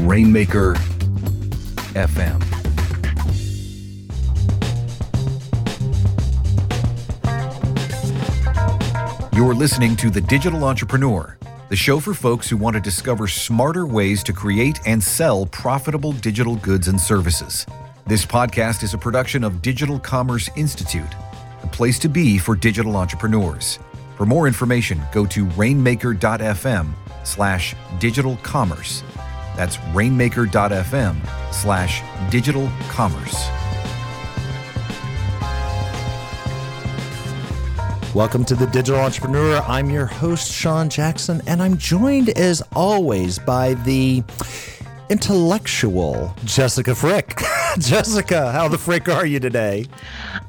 Rainmaker FM. You're listening to The Digital Entrepreneur, the show for folks who want to discover smarter ways to create and sell profitable digital goods and services. This podcast is a production of Digital Commerce Institute, the place to be for digital entrepreneurs. For more information, go to rainmaker.fm slash digital commerce. That's rainmaker.fm slash digital commerce. Welcome to the Digital Entrepreneur. I'm your host, Sean Jackson, and I'm joined as always by the intellectual Jessica Frick. Jessica, how the frick are you today?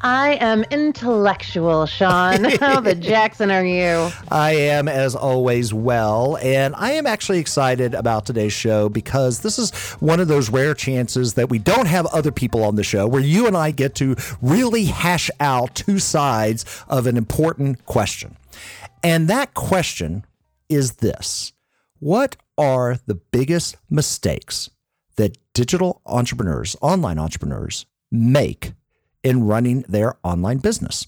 I am intellectual, Sean. how the Jackson are you? I am, as always, well. And I am actually excited about today's show because this is one of those rare chances that we don't have other people on the show where you and I get to really hash out two sides of an important question. And that question is this What are the biggest mistakes digital entrepreneurs, online entrepreneurs, make in running their online business.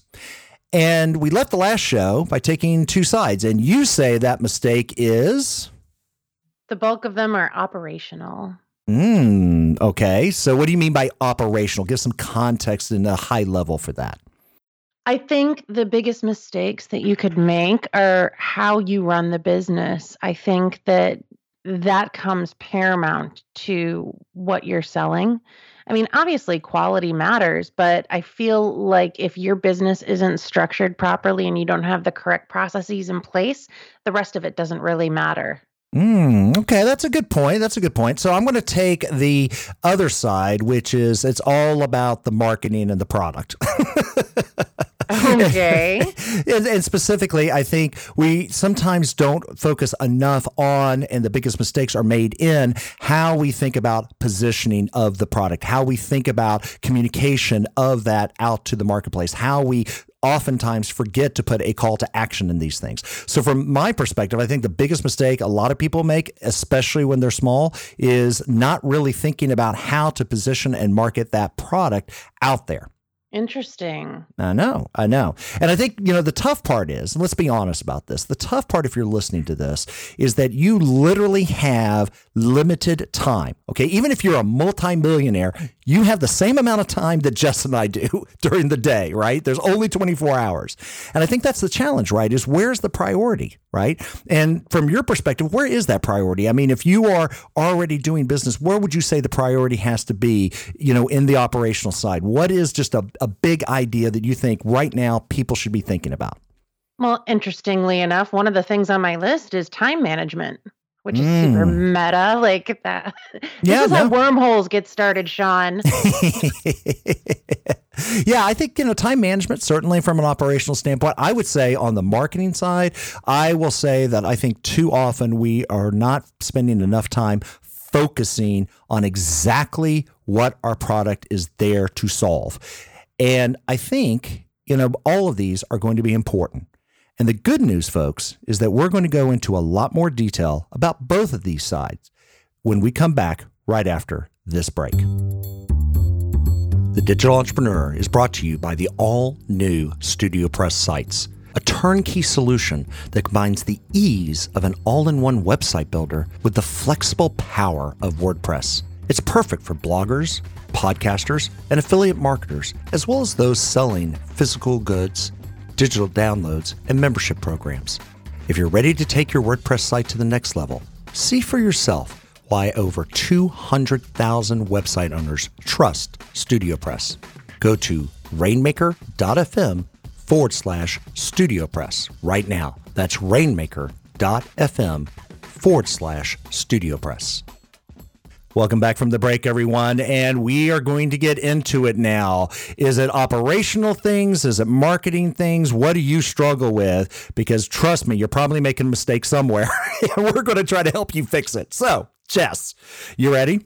And we left the last show by taking two sides. And you say that mistake is? The bulk of them are operational. Mm, okay. So, what do you mean by operational? Give some context in a high level for that. I think the biggest mistakes that you could make are how you run the business. I think that that comes paramount to what you're selling. I mean, obviously, quality matters, but I feel like if your business isn't structured properly and you don't have the correct processes in place, the rest of it doesn't really matter. Mm, okay, that's a good point. That's a good point. So I'm going to take the other side, which is it's all about the marketing and the product. Okay. and, and, specifically, I think we sometimes don't focus enough on, and the biggest mistakes are made in how we think about positioning of the product, how we think about communication of that out to the marketplace, how we oftentimes forget to put a call to action in these things. So, from my perspective, I think the biggest mistake a lot of people make, especially when they're small, is not really thinking about how to position and market that product out there. Interesting. I know, I know. And I think, you know, the tough part is, let's be honest about this. The tough part, if you're listening to this, is that you literally have limited time. Okay. Even if you're a multimillionaire, you have the same amount of time that Jess and I do during the day, right? There's only 24 hours. And I think that's the challenge, right? Is where's the priority, right? And from your perspective, where is that priority? I mean, if you are already doing business, where would you say the priority has to be, you know, in the operational side? What is just a, a big idea that you think right now people should be thinking about? Well, interestingly enough, one of the things on my list is time management which is mm. super meta. Like that. Yeah, this is no. how wormholes get started, Sean. yeah, I think you know time management certainly from an operational standpoint. I would say on the marketing side, I will say that I think too often we are not spending enough time focusing on exactly what our product is there to solve. And I think, you know, all of these are going to be important. And the good news, folks, is that we're going to go into a lot more detail about both of these sides when we come back right after this break. The Digital Entrepreneur is brought to you by the all new StudioPress sites, a turnkey solution that combines the ease of an all in one website builder with the flexible power of WordPress. It's perfect for bloggers, podcasters, and affiliate marketers, as well as those selling physical goods digital downloads, and membership programs. If you're ready to take your WordPress site to the next level, see for yourself why over 200,000 website owners trust StudioPress. Go to rainmaker.fm forward slash StudioPress right now. That's rainmaker.fm forward slash StudioPress. Welcome back from the break, everyone. And we are going to get into it now. Is it operational things? Is it marketing things? What do you struggle with? Because trust me, you're probably making a mistake somewhere. and we're going to try to help you fix it. So, Jess, you ready?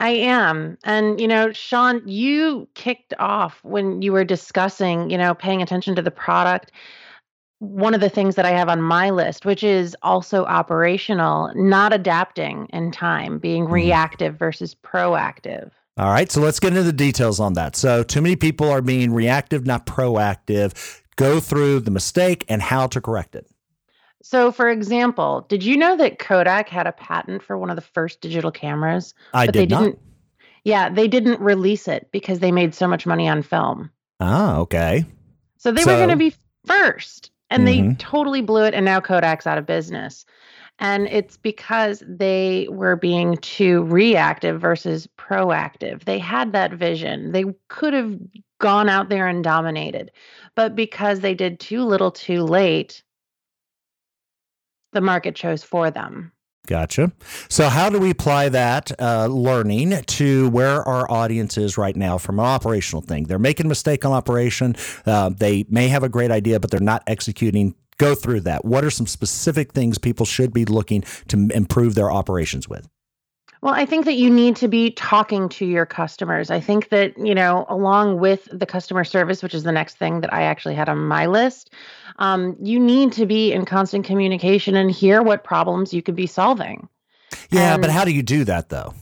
I am. And, you know, Sean, you kicked off when you were discussing, you know, paying attention to the product one of the things that I have on my list, which is also operational, not adapting in time, being mm-hmm. reactive versus proactive. All right, so let's get into the details on that. So, too many people are being reactive, not proactive. Go through the mistake and how to correct it. So, for example, did you know that Kodak had a patent for one of the first digital cameras? I did they not. Didn't, yeah, they didn't release it because they made so much money on film. Ah, okay. So they so, were going to be first and mm-hmm. they totally blew it and now Kodak's out of business. And it's because they were being too reactive versus proactive. They had that vision. They could have gone out there and dominated. But because they did too little too late, the market chose for them. Gotcha. So, how do we apply that uh, learning to where our audience is right now from an operational thing? They're making a mistake on operation. Uh, they may have a great idea, but they're not executing. Go through that. What are some specific things people should be looking to improve their operations with? Well, I think that you need to be talking to your customers. I think that, you know, along with the customer service, which is the next thing that I actually had on my list, um, you need to be in constant communication and hear what problems you could be solving. Yeah, and, but how do you do that though?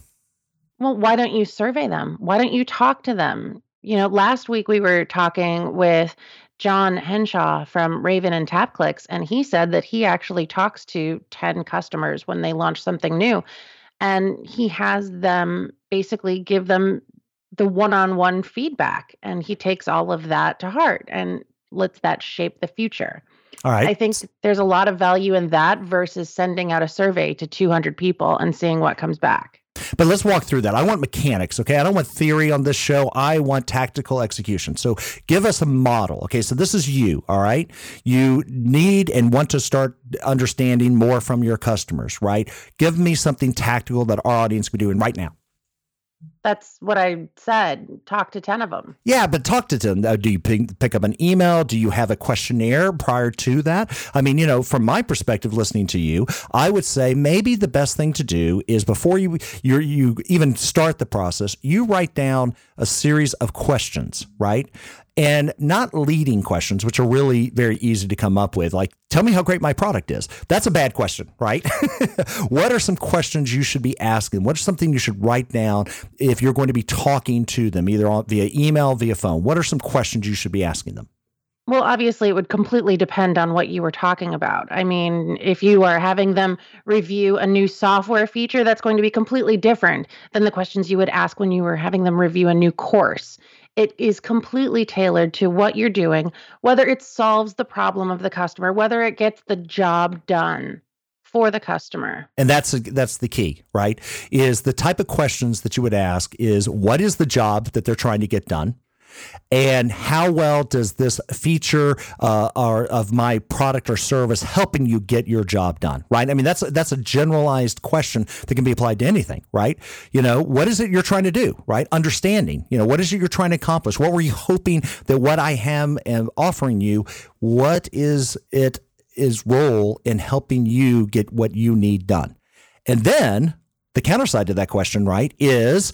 Well, why don't you survey them? Why don't you talk to them? You know, last week we were talking with John Henshaw from Raven and TapClicks, and he said that he actually talks to 10 customers when they launch something new and he has them basically give them the one-on-one feedback and he takes all of that to heart and lets that shape the future. All right. I think there's a lot of value in that versus sending out a survey to 200 people and seeing what comes back but let's walk through that. I want mechanics, okay? I don't want theory on this show. I want tactical execution. So give us a model, okay? So this is you, all right? You need and want to start understanding more from your customers, right? Give me something tactical that our audience can be doing right now. That's what I said. Talk to 10 of them. Yeah, but talk to them. Uh, do you pick, pick up an email? Do you have a questionnaire prior to that? I mean, you know, from my perspective, listening to you, I would say maybe the best thing to do is before you you you even start the process, you write down a series of questions, right? And not leading questions, which are really very easy to come up with. Like, tell me how great my product is. That's a bad question, right? what are some questions you should be asking? What is something you should write down if you're going to be talking to them, either via email, via phone? What are some questions you should be asking them? Well, obviously, it would completely depend on what you were talking about. I mean, if you are having them review a new software feature, that's going to be completely different than the questions you would ask when you were having them review a new course. It is completely tailored to what you're doing, whether it solves the problem of the customer, whether it gets the job done for the customer. And that's that's the key, right? Is the type of questions that you would ask is what is the job that they're trying to get done? And how well does this feature uh, or of my product or service helping you get your job done right? I mean that's that's a generalized question that can be applied to anything right? You know what is it you're trying to do right? Understanding you know what is it you're trying to accomplish? What were you hoping that what i am offering you what is it is role in helping you get what you need done? And then the counter side to that question right is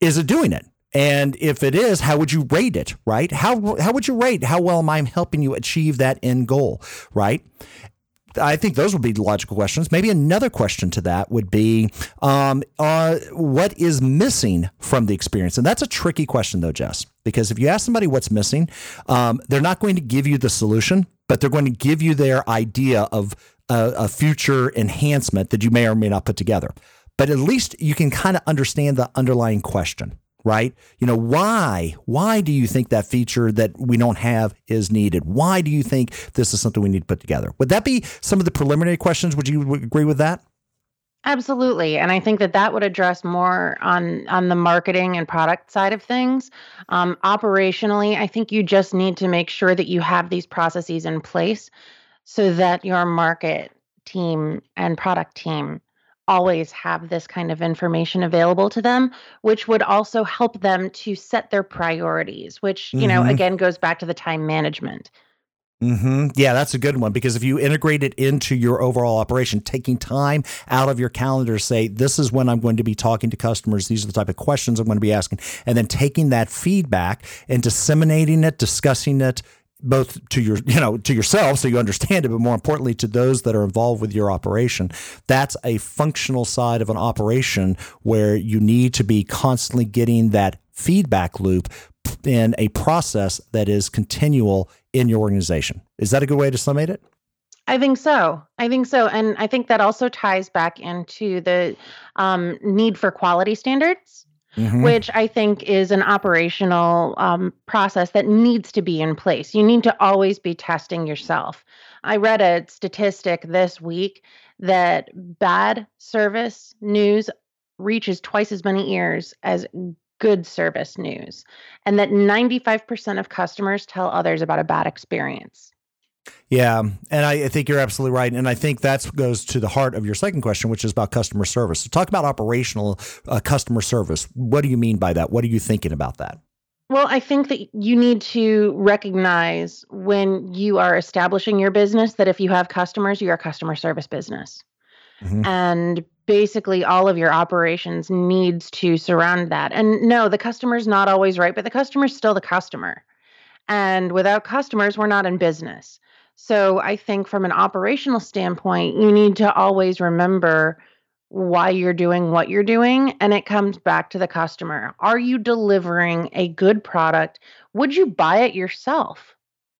is it doing it and if it is, how would you rate it, right? How, how would you rate how well am I helping you achieve that end goal, right? I think those would be logical questions. Maybe another question to that would be um, uh, what is missing from the experience? And that's a tricky question, though, Jess, because if you ask somebody what's missing, um, they're not going to give you the solution, but they're going to give you their idea of a, a future enhancement that you may or may not put together. But at least you can kind of understand the underlying question right? You know, why? Why do you think that feature that we don't have is needed? Why do you think this is something we need to put together? Would that be some of the preliminary questions? Would you agree with that? Absolutely, and I think that that would address more on on the marketing and product side of things. Um, operationally, I think you just need to make sure that you have these processes in place so that your market team and product team always have this kind of information available to them which would also help them to set their priorities which you mm-hmm. know again goes back to the time management Mm-hmm. Yeah, that's a good one because if you integrate it into your overall operation, taking time out of your calendar to say, this is when I'm going to be talking to customers, these are the type of questions I'm going to be asking, and then taking that feedback and disseminating it, discussing it both to your you know to yourself so you understand it but more importantly to those that are involved with your operation that's a functional side of an operation where you need to be constantly getting that feedback loop in a process that is continual in your organization is that a good way to summate it I think so. I think so. And I think that also ties back into the um, need for quality standards mm-hmm. which I think is an operational um, process that needs to be in place. You need to always be testing yourself. I read a statistic this week that bad service news reaches twice as many ears as good service news, and that 95% of customers tell others about a bad experience. Yeah, and I, I, think you're absolutely right, and I think that goes to the heart of your second question, which is about customer service. So, talk about operational uh, customer service. What do you mean by that? What are you thinking about that? Well, I think that you need to recognize when you are establishing your business that if you have customers, you are a customer service business. Mm-hmm. And basically all of your operations needs to surround that. And no, the customer's not always right, but the customer's still the customer. And without customers, we're not in business. So I think from an operational standpoint, you need to always remember why you're doing what you're doing. And it comes back to the customer. Are you delivering a good product? Would you buy it yourself?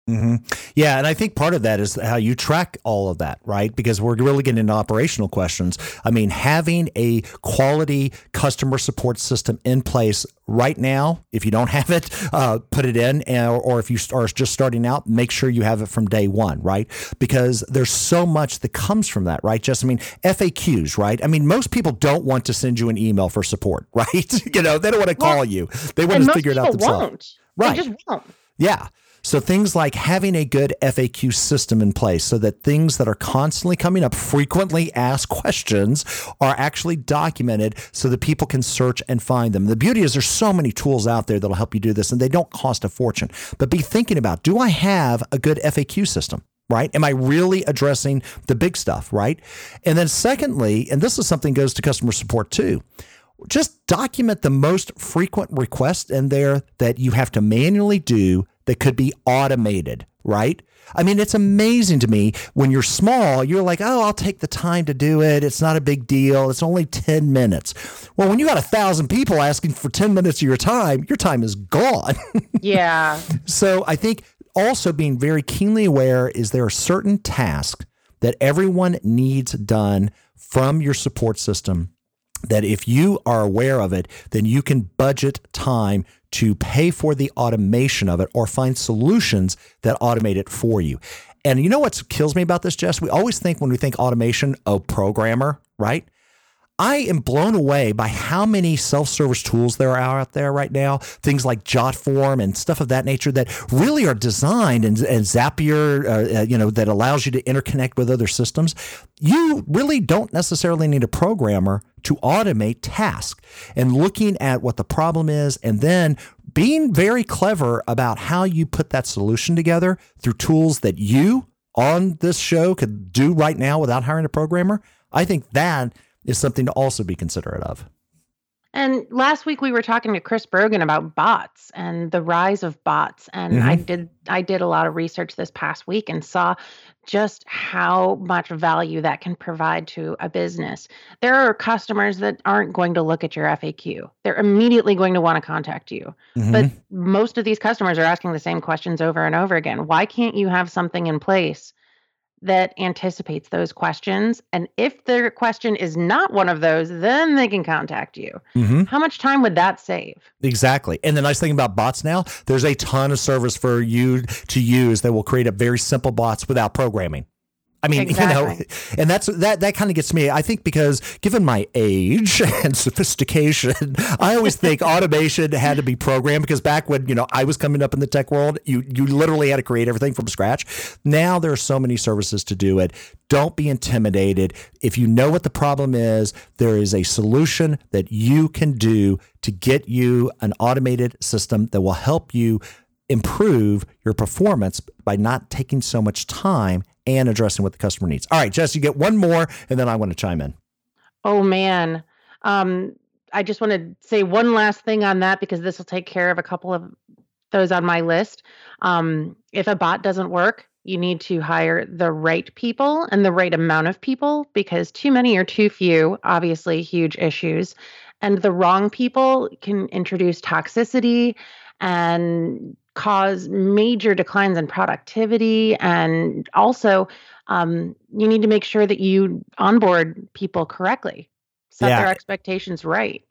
Mm-hmm. Yeah, and I think part of that is how you track all of that, right? Because we're really getting into operational questions. I mean, having a quality customer support system in place right now, if you don't have it, uh, put it in, or if you are just starting out, make sure you have it from day one, right? Because there's so much that comes from that, right? Just, I mean, FAQs, right? I mean, most people don't want to send you an email for support, right? you know, they don't want to call well, you; they want to figure it out themselves. Won't. Right? They just won't. Yeah. So things like having a good FAQ system in place so that things that are constantly coming up, frequently asked questions, are actually documented so that people can search and find them. The beauty is there's so many tools out there that'll help you do this and they don't cost a fortune. But be thinking about, do I have a good FAQ system? right? Am I really addressing the big stuff, right? And then secondly, and this is something goes to customer support too. Just document the most frequent requests in there that you have to manually do that could be automated, right? I mean, it's amazing to me when you're small, you're like, oh, I'll take the time to do it. It's not a big deal. It's only 10 minutes. Well, when you got a thousand people asking for 10 minutes of your time, your time is gone. Yeah. so I think also being very keenly aware is there are certain tasks that everyone needs done from your support system that if you are aware of it, then you can budget time to pay for the automation of it or find solutions that automate it for you. And you know what kills me about this, Jess? We always think when we think automation, oh, programmer, right? I am blown away by how many self-service tools there are out there right now. Things like JotForm and stuff of that nature that really are designed and, and Zapier, uh, uh, you know, that allows you to interconnect with other systems. You really don't necessarily need a programmer to automate tasks and looking at what the problem is and then being very clever about how you put that solution together through tools that you on this show could do right now without hiring a programmer. I think that is something to also be considerate of. And last week we were talking to Chris Brogan about bots and the rise of bots and mm-hmm. I did I did a lot of research this past week and saw just how much value that can provide to a business. There are customers that aren't going to look at your FAQ. They're immediately going to want to contact you. Mm-hmm. But most of these customers are asking the same questions over and over again. Why can't you have something in place that anticipates those questions. And if their question is not one of those, then they can contact you. Mm-hmm. How much time would that save? Exactly. And the nice thing about bots now, there's a ton of service for you to use that will create a very simple bots without programming. I mean, exactly. you know, and that's that that kind of gets me. I think because given my age and sophistication, I always think automation had to be programmed because back when, you know, I was coming up in the tech world, you you literally had to create everything from scratch. Now there are so many services to do it. Don't be intimidated. If you know what the problem is, there is a solution that you can do to get you an automated system that will help you improve your performance by not taking so much time and addressing what the customer needs. All right, Jess, you get one more, and then I want to chime in. Oh man, um, I just want to say one last thing on that because this will take care of a couple of those on my list. Um, if a bot doesn't work, you need to hire the right people and the right amount of people because too many or too few, obviously, huge issues. And the wrong people can introduce toxicity and cause major declines in productivity. And also, um, you need to make sure that you onboard people correctly, set yeah. their expectations right.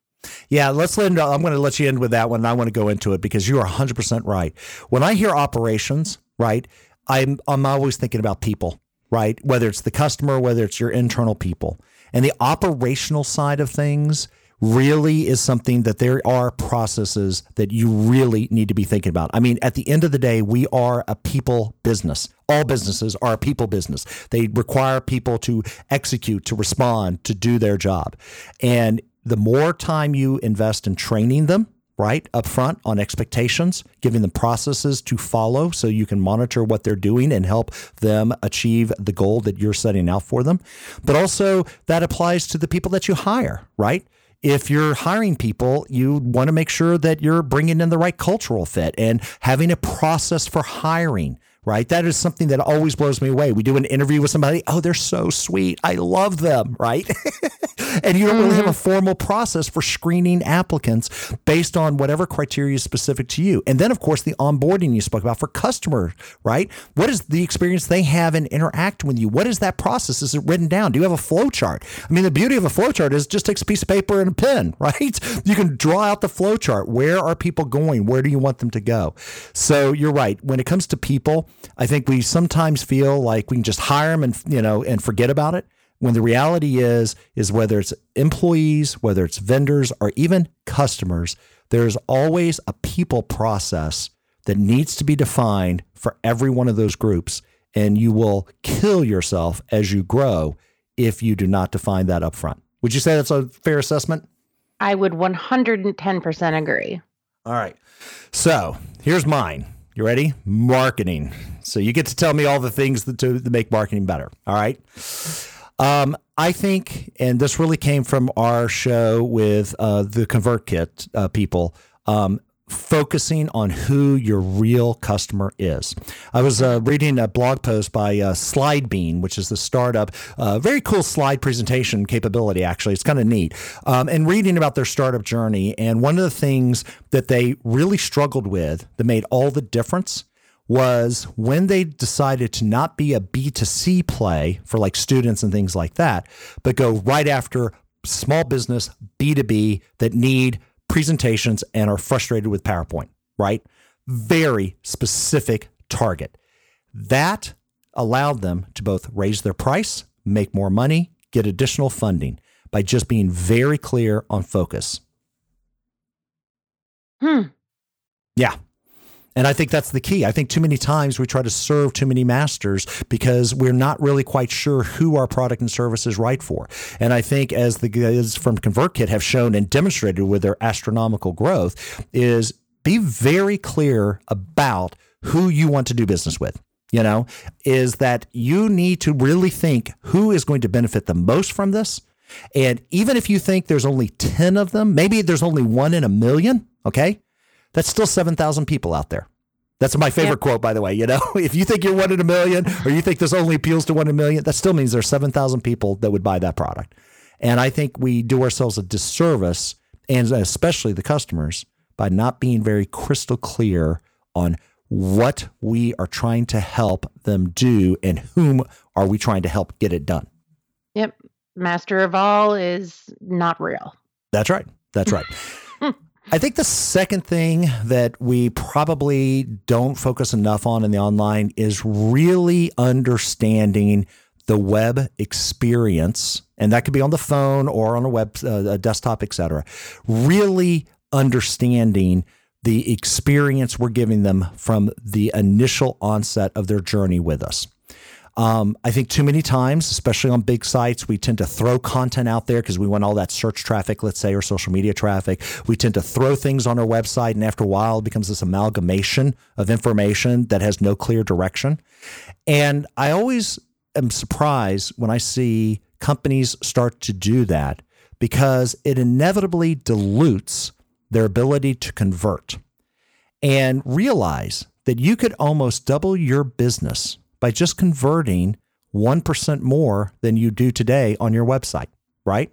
Yeah, let's let. I'm going to let you end with that one. I want to go into it because you are 100 percent right. When I hear operations, right, I'm I'm always thinking about people, right? Whether it's the customer, whether it's your internal people, and the operational side of things really is something that there are processes that you really need to be thinking about. I mean, at the end of the day, we are a people business. All businesses are a people business. They require people to execute, to respond, to do their job. And the more time you invest in training them, right up front on expectations, giving them processes to follow so you can monitor what they're doing and help them achieve the goal that you're setting out for them. But also that applies to the people that you hire, right? If you're hiring people, you want to make sure that you're bringing in the right cultural fit and having a process for hiring right? That is something that always blows me away. We do an interview with somebody, oh, they're so sweet. I love them, right? and you don't really have a mm-hmm. formal process for screening applicants based on whatever criteria is specific to you. And then, of course, the onboarding you spoke about for customers, right? What is the experience they have in interacting with you? What is that process? Is it written down? Do you have a flow chart? I mean, the beauty of a flow chart is just takes a piece of paper and a pen, right? You can draw out the flow chart. Where are people going? Where do you want them to go? So you're right. When it comes to people, I think we sometimes feel like we can just hire them and you know and forget about it. When the reality is is whether it's employees, whether it's vendors, or even customers, there's always a people process that needs to be defined for every one of those groups, and you will kill yourself as you grow if you do not define that up front. Would you say that's a fair assessment? I would 110% agree. All right. So here's mine. You ready? Marketing. So you get to tell me all the things that to, to make marketing better. All right. Um, I think, and this really came from our show with uh, the ConvertKit uh, people. Um, focusing on who your real customer is. I was uh, reading a blog post by uh, SlideBean, which is the startup, uh, very cool slide presentation capability, actually. It's kind of neat. Um, and reading about their startup journey. And one of the things that they really struggled with that made all the difference was when they decided to not be a B2C play for like students and things like that, but go right after small business B2B that need presentations and are frustrated with PowerPoint, right? Very specific target. That allowed them to both raise their price, make more money, get additional funding by just being very clear on focus. Hmm. Yeah. And I think that's the key. I think too many times we try to serve too many masters because we're not really quite sure who our product and service is right for. And I think as the guys from ConvertKit have shown and demonstrated with their astronomical growth is be very clear about who you want to do business with you know, is that you need to really think who is going to benefit the most from this. And even if you think there's only 10 of them, maybe there's only one in a million, okay? That's still 7,000 people out there. That's my favorite quote, by the way. You know, if you think you're one in a million or you think this only appeals to one in a million, that still means there's 7,000 people that would buy that product. And I think we do ourselves a disservice, and especially the customers, by not being very crystal clear on what we are trying to help them do and whom are we trying to help get it done. Yep. Master of all is not real. That's right. That's right. I think the second thing that we probably don't focus enough on in the online is really understanding the web experience, and that could be on the phone or on a web, uh, a desktop, etc. Really understanding the experience we're giving them from the initial onset of their journey with us. Um, I think too many times, especially on big sites, we tend to throw content out there because we want all that search traffic, let's say, or social media traffic. We tend to throw things on our website, and after a while, it becomes this amalgamation of information that has no clear direction. And I always am surprised when I see companies start to do that because it inevitably dilutes their ability to convert. and realize that you could almost double your business by just converting 1% more than you do today on your website, right?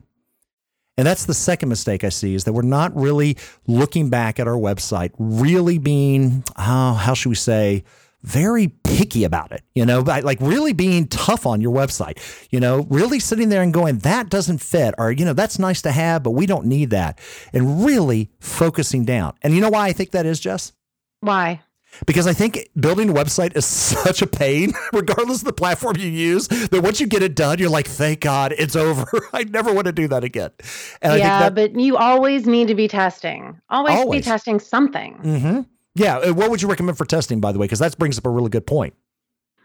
And that's the second mistake I see is that we're not really looking back at our website, really being, oh, how should we say, very picky about it, you know, like really being tough on your website, you know, really sitting there and going, that doesn't fit, or, you know, that's nice to have, but we don't need that. And really focusing down. And you know why I think that is, Jess? Why? Because I think building a website is such a pain, regardless of the platform you use, that once you get it done, you're like, thank God it's over. I never want to do that again. And yeah, that, but you always need to be testing, always, always. be testing something. Mm-hmm. Yeah. What would you recommend for testing, by the way? Because that brings up a really good point.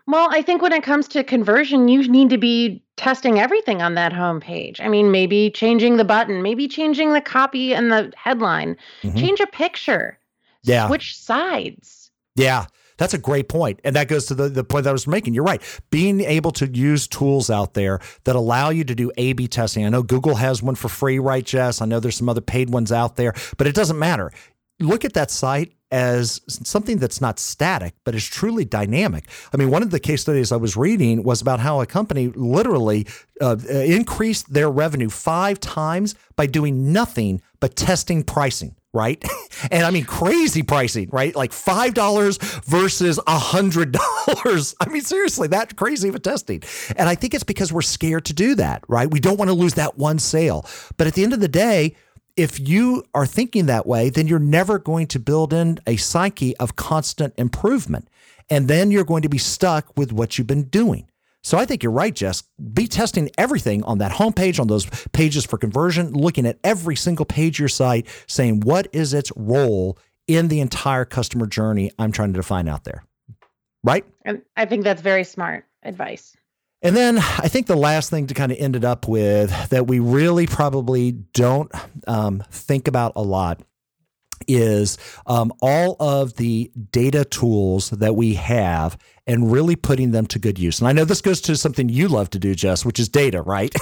Well, I think when it comes to conversion, you need to be testing everything on that homepage. I mean, maybe changing the button, maybe changing the copy and the headline, mm-hmm. change a picture, yeah. switch sides yeah. That's a great point. And that goes to the, the point that I was making. You're right. Being able to use tools out there that allow you to do A B testing. I know Google has one for free, right, Jess? I know there's some other paid ones out there, but it doesn't matter. Look at that site as something that's not static, but is truly dynamic. I mean, one of the case studies I was reading was about how a company literally uh, increased their revenue five times by doing nothing but testing pricing right? and I mean crazy pricing, right? Like five dollars versus a hundred dollars. I mean, seriously, that crazy of a testing. And I think it's because we're scared to do that, right? We don't want to lose that one sale. But at the end of the day, if you are thinking that way, then you're never going to build in a psyche of constant improvement. And then you're going to be stuck with what you've been doing. So I think you're right, Jess. Be testing everything on that homepage, on those pages for conversion, looking at every single page of your site, saying what is its role in the entire customer journey I'm trying to define out there. Right? And I think that's very smart advice. And then I think the last thing to kind of end it up with that we really probably don't um, think about a lot is um, all of the data tools that we have and really putting them to good use. And I know this goes to something you love to do, Jess, which is data, right?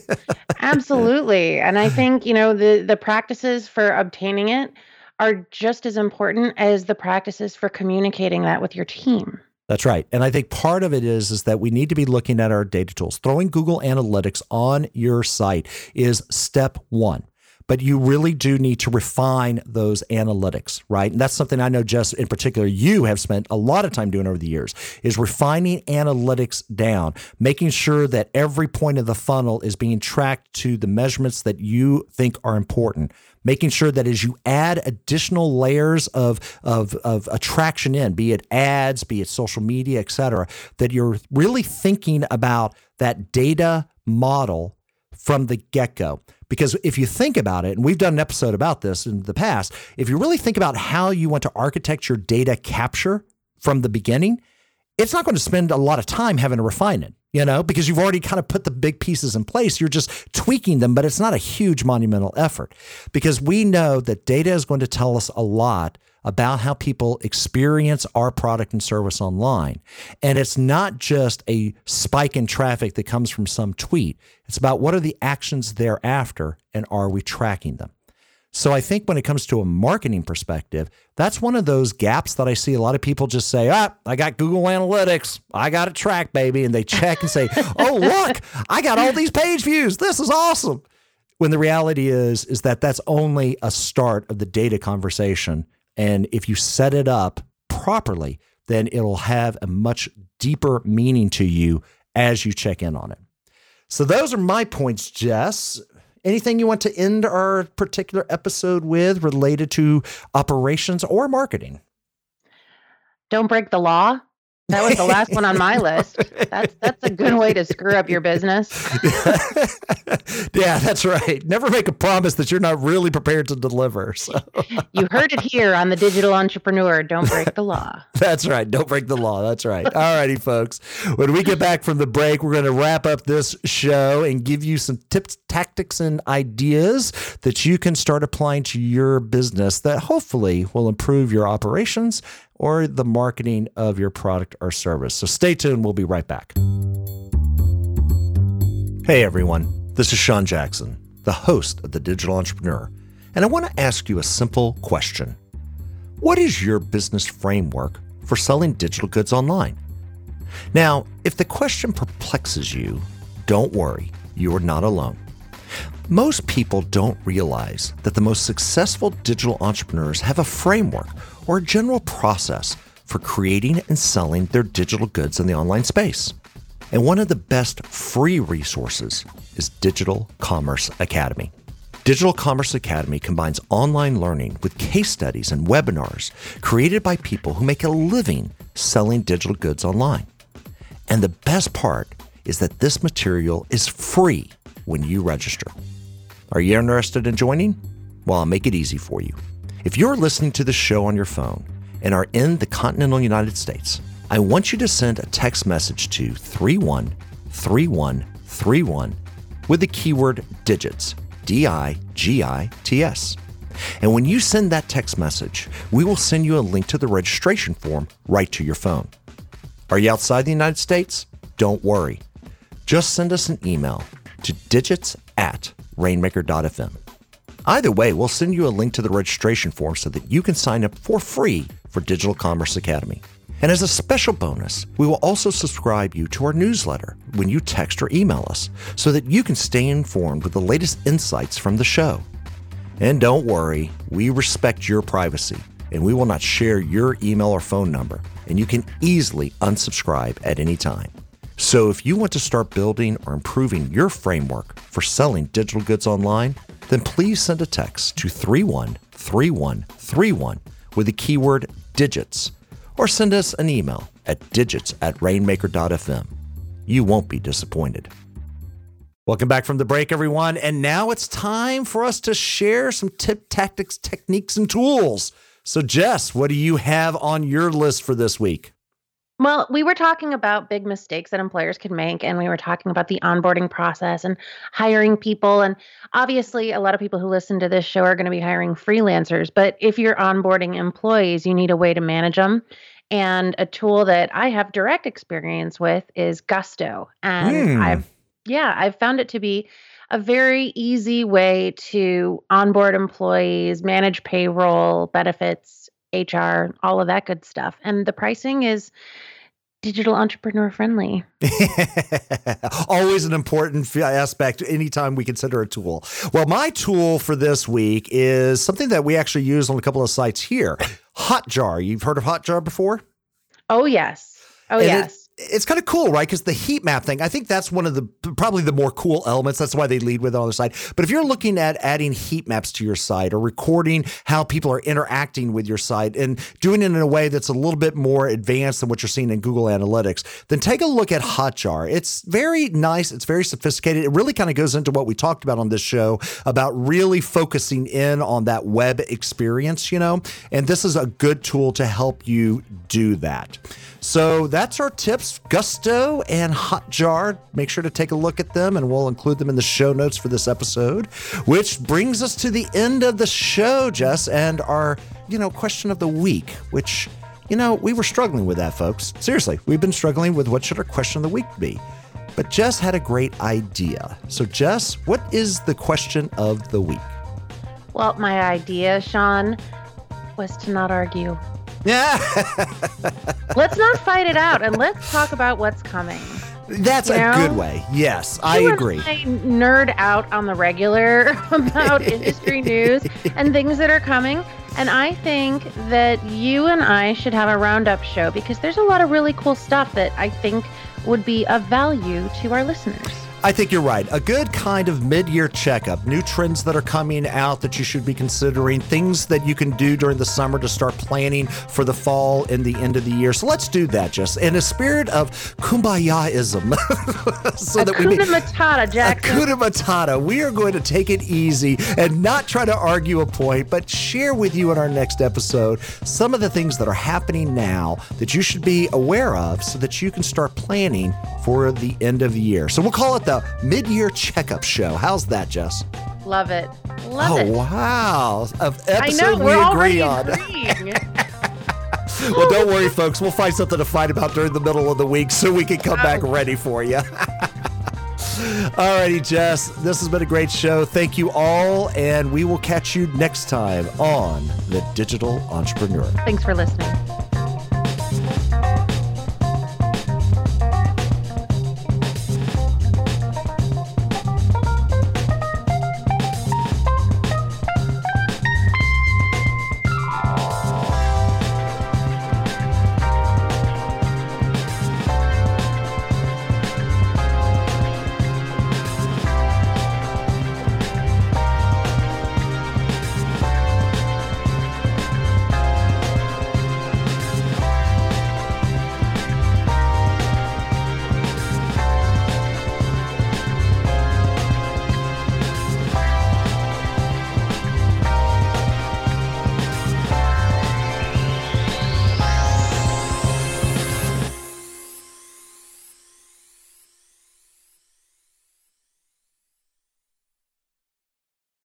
Absolutely. And I think, you know, the the practices for obtaining it are just as important as the practices for communicating that with your team. That's right. And I think part of it is is that we need to be looking at our data tools. Throwing Google Analytics on your site is step 1 but you really do need to refine those analytics, right? And that's something I know, Jess in particular, you have spent a lot of time doing over the years is refining analytics down, making sure that every point of the funnel is being tracked to the measurements that you think are important. Making sure that as you add additional layers of, of, of attraction in, be it ads, be it social media, et cetera, that you're really thinking about that data model from the get go. Because if you think about it, and we've done an episode about this in the past, if you really think about how you want to architect your data capture from the beginning, it's not going to spend a lot of time having to refine it, you know, because you've already kind of put the big pieces in place. You're just tweaking them, but it's not a huge monumental effort because we know that data is going to tell us a lot about how people experience our product and service online. And it's not just a spike in traffic that comes from some tweet, it's about what are the actions thereafter and are we tracking them? So I think when it comes to a marketing perspective, that's one of those gaps that I see a lot of people just say, ah, I got Google Analytics. I got it tracked, baby. And they check and say, oh, look, I got all these page views. This is awesome. When the reality is, is that that's only a start of the data conversation and if you set it up properly, then it'll have a much deeper meaning to you as you check in on it. So, those are my points, Jess. Anything you want to end our particular episode with related to operations or marketing? Don't break the law. That was the last one on my list. That's that's a good way to screw up your business. yeah, that's right. Never make a promise that you're not really prepared to deliver. So. you heard it here on the Digital Entrepreneur. Don't break the law. That's right. Don't break the law. That's right. All righty, folks. When we get back from the break, we're going to wrap up this show and give you some tips, tactics, and ideas that you can start applying to your business that hopefully will improve your operations or the marketing of your product or service. So stay tuned. We'll be right back. Hey, everyone. This is Sean Jackson, the host of The Digital Entrepreneur. And I want to ask you a simple question What is your business framework for selling digital goods online? Now, if the question perplexes you, don't worry, you are not alone. Most people don't realize that the most successful digital entrepreneurs have a framework or a general process for creating and selling their digital goods in the online space. And one of the best free resources is Digital Commerce Academy. Digital Commerce Academy combines online learning with case studies and webinars created by people who make a living selling digital goods online. And the best part is that this material is free when you register. Are you interested in joining? Well, I'll make it easy for you. If you're listening to the show on your phone and are in the continental United States, I want you to send a text message to 313131 with the keyword digits D I G I T S. And when you send that text message, we will send you a link to the registration form right to your phone. Are you outside the United States? Don't worry. Just send us an email to digits rainmaker.fm. Either way, we'll send you a link to the registration form so that you can sign up for free for Digital Commerce Academy. And as a special bonus, we will also subscribe you to our newsletter when you text or email us so that you can stay informed with the latest insights from the show. And don't worry, we respect your privacy and we will not share your email or phone number, and you can easily unsubscribe at any time. So if you want to start building or improving your framework for selling digital goods online, then please send a text to 313131 with the keyword digits or send us an email at digits at rainmaker.fm. You won't be disappointed. Welcome back from the break, everyone. And now it's time for us to share some tip, tactics, techniques, and tools. So, Jess, what do you have on your list for this week? Well, we were talking about big mistakes that employers can make, and we were talking about the onboarding process and hiring people. And obviously, a lot of people who listen to this show are going to be hiring freelancers. But if you're onboarding employees, you need a way to manage them. And a tool that I have direct experience with is Gusto. And mm. I've, yeah, I've found it to be a very easy way to onboard employees, manage payroll, benefits, HR, all of that good stuff. And the pricing is digital entrepreneur friendly. Always an important aspect anytime we consider a tool. Well, my tool for this week is something that we actually use on a couple of sites here Hotjar. You've heard of Hotjar before? Oh, yes. Oh, and yes. It, it's kind of cool, right? Because the heat map thing, I think that's one of the probably the more cool elements. That's why they lead with it on their site. But if you're looking at adding heat maps to your site or recording how people are interacting with your site and doing it in a way that's a little bit more advanced than what you're seeing in Google Analytics, then take a look at Hotjar. It's very nice. It's very sophisticated. It really kind of goes into what we talked about on this show about really focusing in on that web experience, you know. And this is a good tool to help you do that. So that's our tips Gusto and Hotjar. Make sure to take a look at them and we'll include them in the show notes for this episode. Which brings us to the end of the show, Jess, and our, you know, question of the week, which, you know, we were struggling with that, folks. Seriously, we've been struggling with what should our question of the week be. But Jess had a great idea. So, Jess, what is the question of the week? Well, my idea, Sean, was to not argue. Yeah. let's not fight it out and let's talk about what's coming. That's you a know? good way. Yes, I agree. I nerd out on the regular about industry news and things that are coming. And I think that you and I should have a roundup show because there's a lot of really cool stuff that I think would be of value to our listeners. I think you're right. A good kind of mid year checkup, new trends that are coming out that you should be considering, things that you can do during the summer to start planning for the fall and the end of the year. So let's do that, just in a spirit of kumbayaism. so that we matata, Jackson. Hakuna matata. We are going to take it easy and not try to argue a point, but share with you in our next episode some of the things that are happening now that you should be aware of so that you can start planning for the end of the year. So we'll call it the the mid year checkup show. How's that, Jess? Love it. Love it. oh, it. wow. Of episode know, we agree on. well, don't worry, folks. We'll find something to fight about during the middle of the week so we can come oh. back ready for you. All righty, Jess. This has been a great show. Thank you all, and we will catch you next time on The Digital Entrepreneur. Thanks for listening.